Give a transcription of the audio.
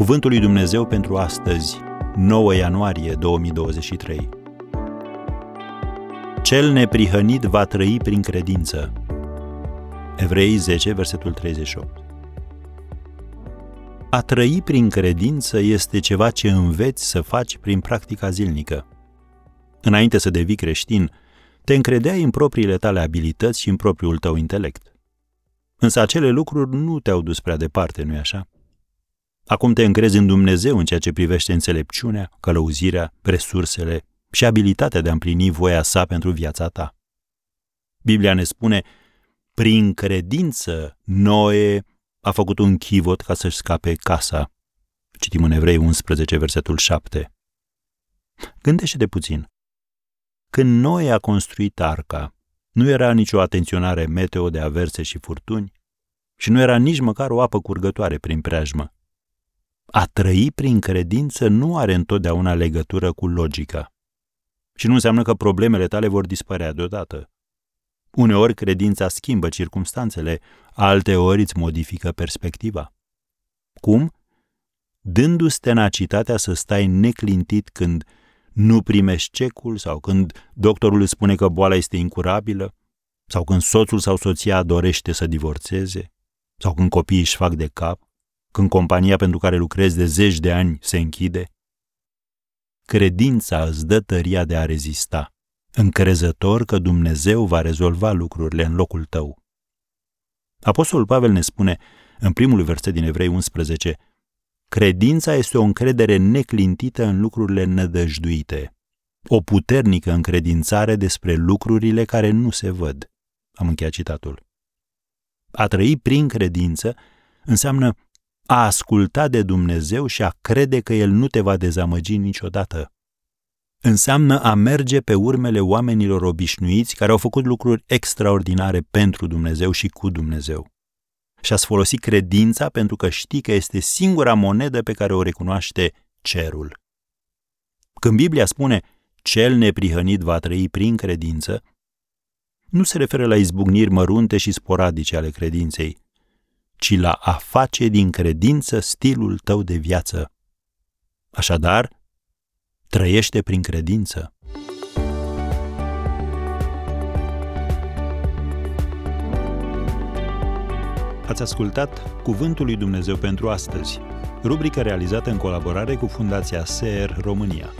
Cuvântul lui Dumnezeu pentru astăzi, 9 ianuarie 2023. Cel neprihănit va trăi prin credință. Evrei 10, versetul 38. A trăi prin credință este ceva ce înveți să faci prin practica zilnică. Înainte să devii creștin, te încredeai în propriile tale abilități și în propriul tău intelect. Însă acele lucruri nu te-au dus prea departe, nu-i așa? Acum te încrezi în Dumnezeu în ceea ce privește înțelepciunea, călăuzirea, resursele și abilitatea de a împlini voia sa pentru viața ta. Biblia ne spune, prin credință, Noe a făcut un chivot ca să-și scape casa. Citim în Evrei 11, versetul 7. Gândește-te puțin. Când Noe a construit arca, nu era nicio atenționare meteo de averse și furtuni și nu era nici măcar o apă curgătoare prin preajmă. A trăi prin credință nu are întotdeauna legătură cu logica. Și nu înseamnă că problemele tale vor dispărea deodată. Uneori credința schimbă circumstanțele, alteori îți modifică perspectiva. Cum? Dându-ți tenacitatea să stai neclintit când nu primești cecul sau când doctorul îți spune că boala este incurabilă sau când soțul sau soția dorește să divorțeze sau când copiii își fac de cap, când compania pentru care lucrezi de zeci de ani se închide. Credința îți dă tăria de a rezista, încrezător că Dumnezeu va rezolva lucrurile în locul tău. Apostolul Pavel ne spune, în primul verset din Evrei 11, Credința este o încredere neclintită în lucrurile nădăjduite, o puternică încredințare despre lucrurile care nu se văd. Am încheiat citatul. A trăi prin credință înseamnă a asculta de Dumnezeu și a crede că El nu te va dezamăgi niciodată. Înseamnă a merge pe urmele oamenilor obișnuiți care au făcut lucruri extraordinare pentru Dumnezeu și cu Dumnezeu și ați folosi credința pentru că știi că este singura monedă pe care o recunoaște cerul. Când Biblia spune cel neprihănit va trăi prin credință, nu se referă la izbucniri mărunte și sporadice ale credinței, ci la a face din credință stilul tău de viață. Așadar, trăiește prin credință. Ați ascultat Cuvântul lui Dumnezeu pentru astăzi, rubrica realizată în colaborare cu Fundația SER România.